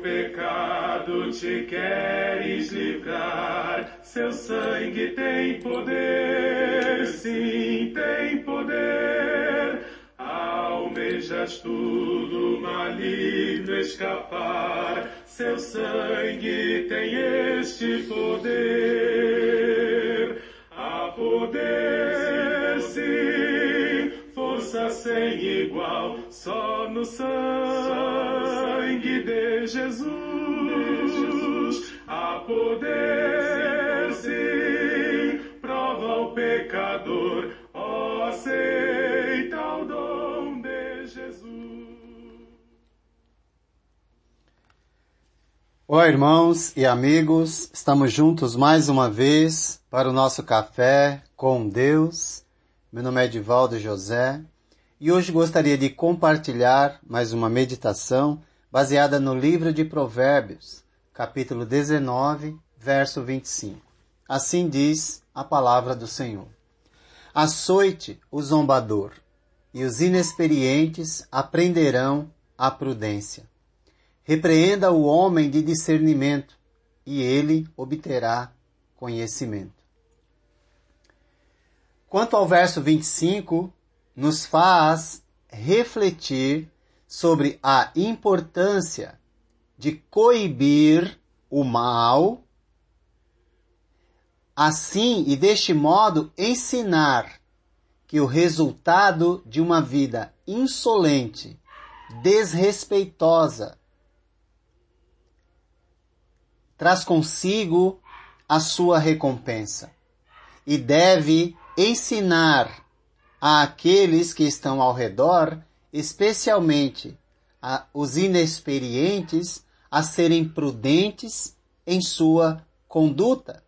do pecado te queres livrar. Seu sangue tem poder, sim, tem poder. Almejas tudo maligno escapar. Seu sangue tem este poder. A poder, sim, sem igual, só no sangue de Jesus. A poder, sim, prova o pecador, ó, aceita o dom de Jesus. Oi, irmãos e amigos, estamos juntos mais uma vez para o nosso café com Deus. Meu nome é Edivaldo José e hoje gostaria de compartilhar mais uma meditação baseada no livro de Provérbios, capítulo 19, verso 25. Assim diz a palavra do Senhor. Açoite o zombador, e os inexperientes aprenderão a prudência. Repreenda o homem de discernimento, e ele obterá conhecimento. Quanto ao verso 25, nos faz refletir sobre a importância de coibir o mal, assim e deste modo ensinar que o resultado de uma vida insolente, desrespeitosa, traz consigo a sua recompensa e deve ensinar àqueles que estão ao redor, especialmente a, os inexperientes, a serem prudentes em sua conduta,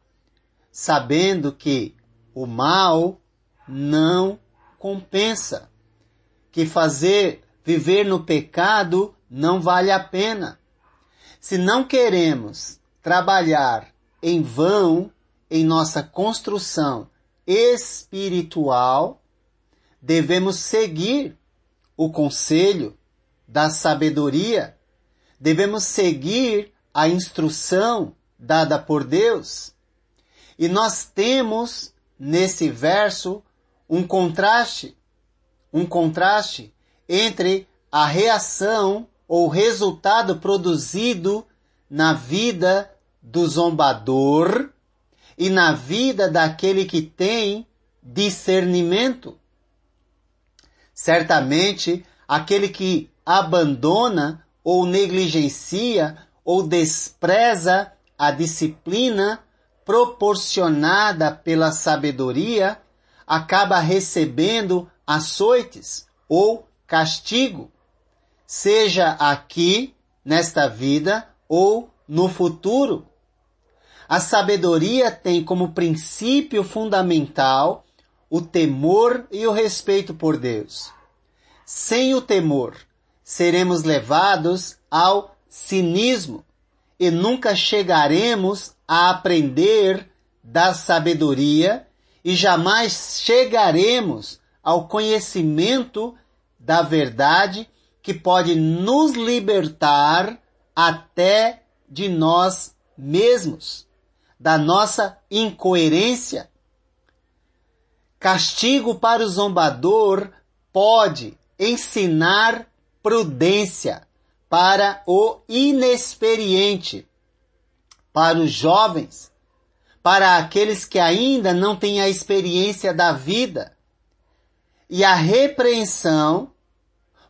sabendo que o mal não compensa, que fazer viver no pecado não vale a pena. Se não queremos trabalhar em vão em nossa construção espiritual, devemos seguir o conselho da sabedoria, devemos seguir a instrução dada por Deus. E nós temos nesse verso um contraste, um contraste entre a reação ou resultado produzido na vida do zombador e na vida daquele que tem discernimento. Certamente, aquele que abandona ou negligencia ou despreza a disciplina proporcionada pela sabedoria acaba recebendo açoites ou castigo, seja aqui nesta vida ou no futuro. A sabedoria tem como princípio fundamental o temor e o respeito por Deus. Sem o temor, seremos levados ao cinismo e nunca chegaremos a aprender da sabedoria e jamais chegaremos ao conhecimento da verdade que pode nos libertar até de nós mesmos, da nossa incoerência. Castigo para o zombador pode ensinar prudência para o inexperiente, para os jovens, para aqueles que ainda não têm a experiência da vida. E a repreensão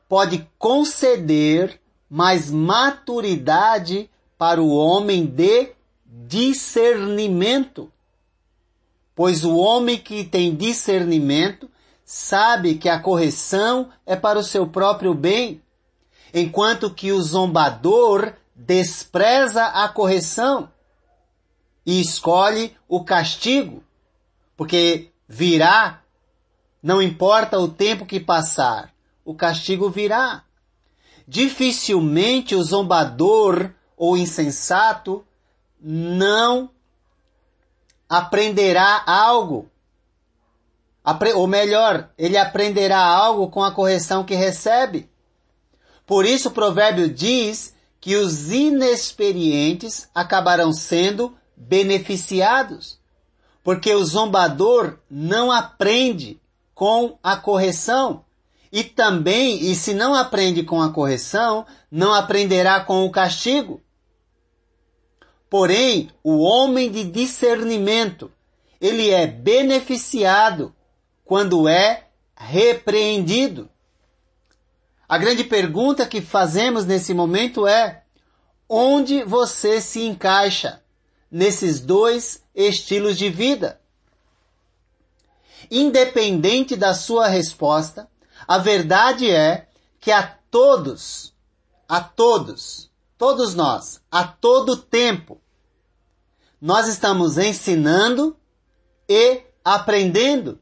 pode conceder mais maturidade para o homem de discernimento. Pois o homem que tem discernimento sabe que a correção é para o seu próprio bem, enquanto que o zombador despreza a correção e escolhe o castigo, porque virá, não importa o tempo que passar, o castigo virá. Dificilmente o zombador ou insensato não aprenderá algo. Ou melhor, ele aprenderá algo com a correção que recebe. Por isso o provérbio diz que os inexperientes acabarão sendo beneficiados, porque o zombador não aprende com a correção. E também, e se não aprende com a correção, não aprenderá com o castigo. Porém, o homem de discernimento, ele é beneficiado quando é repreendido. A grande pergunta que fazemos nesse momento é: onde você se encaixa nesses dois estilos de vida? Independente da sua resposta, a verdade é que a todos, a todos, todos nós, a todo tempo, nós estamos ensinando e aprendendo.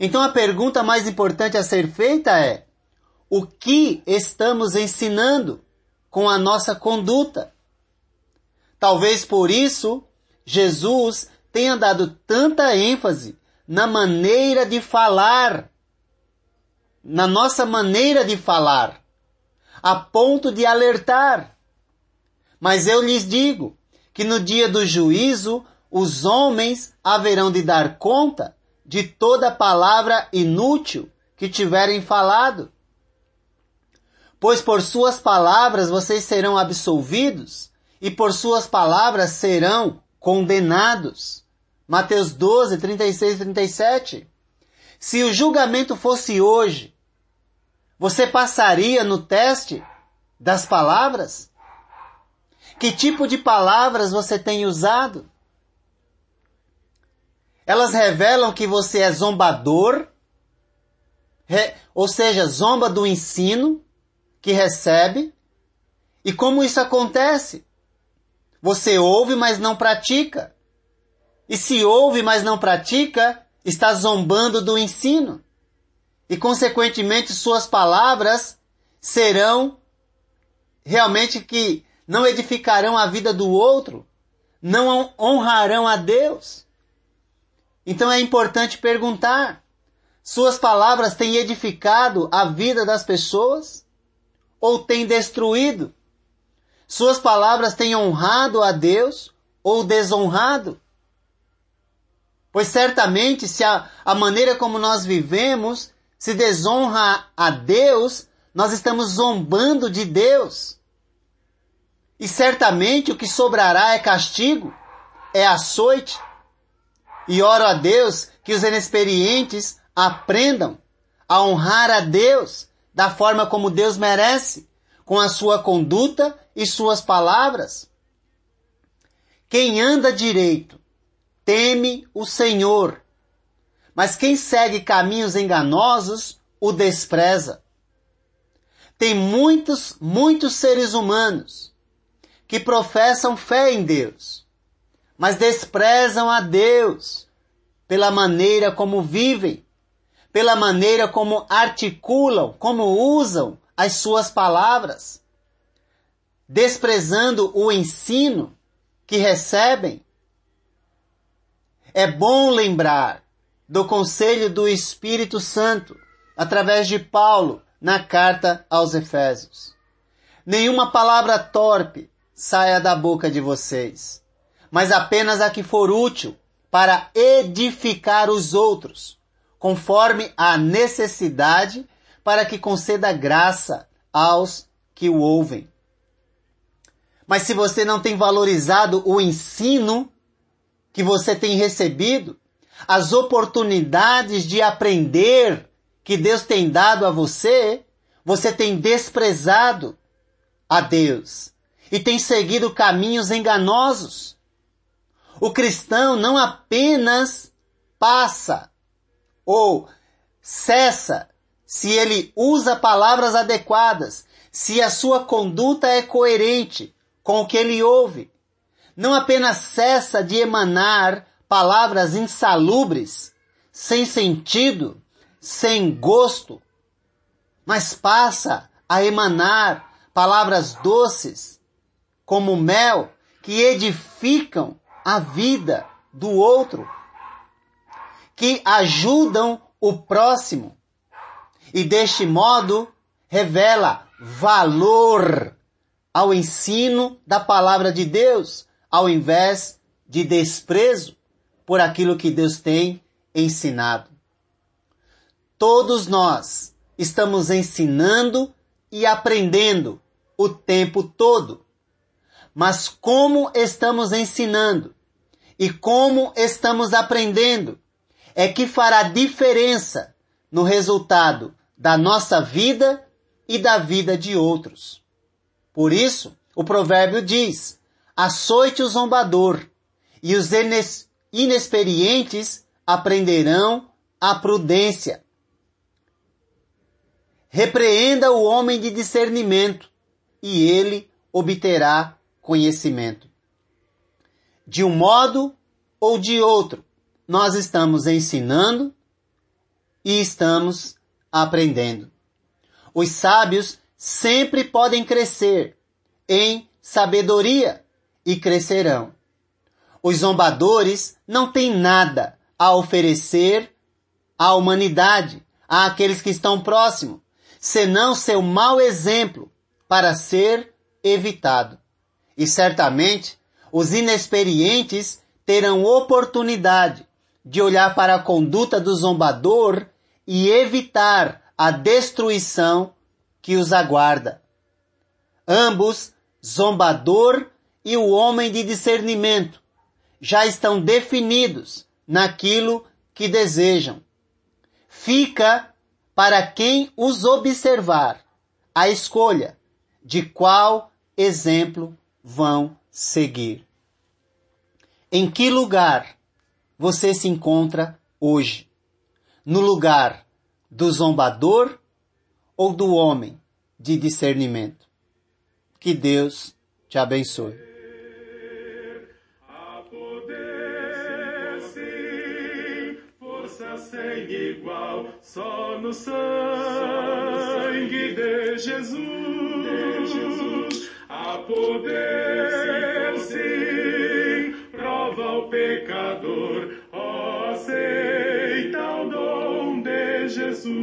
Então a pergunta mais importante a ser feita é: o que estamos ensinando com a nossa conduta? Talvez por isso Jesus tenha dado tanta ênfase na maneira de falar, na nossa maneira de falar, a ponto de alertar. Mas eu lhes digo que no dia do juízo os homens haverão de dar conta de toda palavra inútil que tiverem falado. Pois por suas palavras vocês serão absolvidos e por suas palavras serão condenados. Mateus 12, 36 e 37. Se o julgamento fosse hoje, você passaria no teste das palavras? Que tipo de palavras você tem usado? Elas revelam que você é zombador, ou seja, zomba do ensino que recebe. E como isso acontece? Você ouve, mas não pratica. E se ouve, mas não pratica, está zombando do ensino. E, consequentemente, suas palavras serão realmente que não edificarão a vida do outro, não honrarão a Deus. Então é importante perguntar: suas palavras têm edificado a vida das pessoas ou têm destruído? Suas palavras têm honrado a Deus ou desonrado? Pois certamente, se a, a maneira como nós vivemos se desonra a Deus, nós estamos zombando de Deus. E certamente o que sobrará é castigo, é açoite. E oro a Deus que os inexperientes aprendam a honrar a Deus da forma como Deus merece, com a sua conduta e suas palavras. Quem anda direito teme o Senhor, mas quem segue caminhos enganosos o despreza. Tem muitos, muitos seres humanos que professam fé em Deus, mas desprezam a Deus pela maneira como vivem, pela maneira como articulam, como usam as suas palavras desprezando o ensino que recebem. É bom lembrar do conselho do Espírito Santo através de Paulo na carta aos Efésios. Nenhuma palavra torpe saia da boca de vocês, mas apenas a que for útil para edificar os outros, conforme a necessidade, para que conceda graça aos que o ouvem. Mas se você não tem valorizado o ensino que você tem recebido, as oportunidades de aprender que Deus tem dado a você, você tem desprezado a Deus e tem seguido caminhos enganosos. O cristão não apenas passa ou cessa se ele usa palavras adequadas, se a sua conduta é coerente com o que ele ouve. Não apenas cessa de emanar palavras insalubres, sem sentido, sem gosto, mas passa a emanar palavras doces, como mel, que edificam a vida do outro, que ajudam o próximo e deste modo revela valor ao ensino da palavra de Deus, ao invés de desprezo por aquilo que Deus tem ensinado. Todos nós estamos ensinando e aprendendo o tempo todo. Mas como estamos ensinando e como estamos aprendendo é que fará diferença no resultado da nossa vida e da vida de outros. Por isso, o provérbio diz: açoite o zombador, e os inexperientes aprenderão a prudência. Repreenda o homem de discernimento, e ele obterá conhecimento. De um modo ou de outro, nós estamos ensinando e estamos aprendendo. Os sábios sempre podem crescer em sabedoria e crescerão. Os zombadores não têm nada a oferecer à humanidade, àqueles que estão próximos, senão seu mau exemplo para ser evitado. E certamente os inexperientes terão oportunidade de olhar para a conduta do zombador e evitar a destruição que os aguarda. Ambos, zombador e o homem de discernimento, já estão definidos naquilo que desejam. Fica para quem os observar a escolha de qual exemplo vão seguir. Em que lugar você se encontra hoje? No lugar do zombador ou do homem de discernimento? Que Deus te abençoe. sem igual, só no sangue de Jesus. De Jesus. A poder, sim, prova o pecador, aceita o dom de Jesus.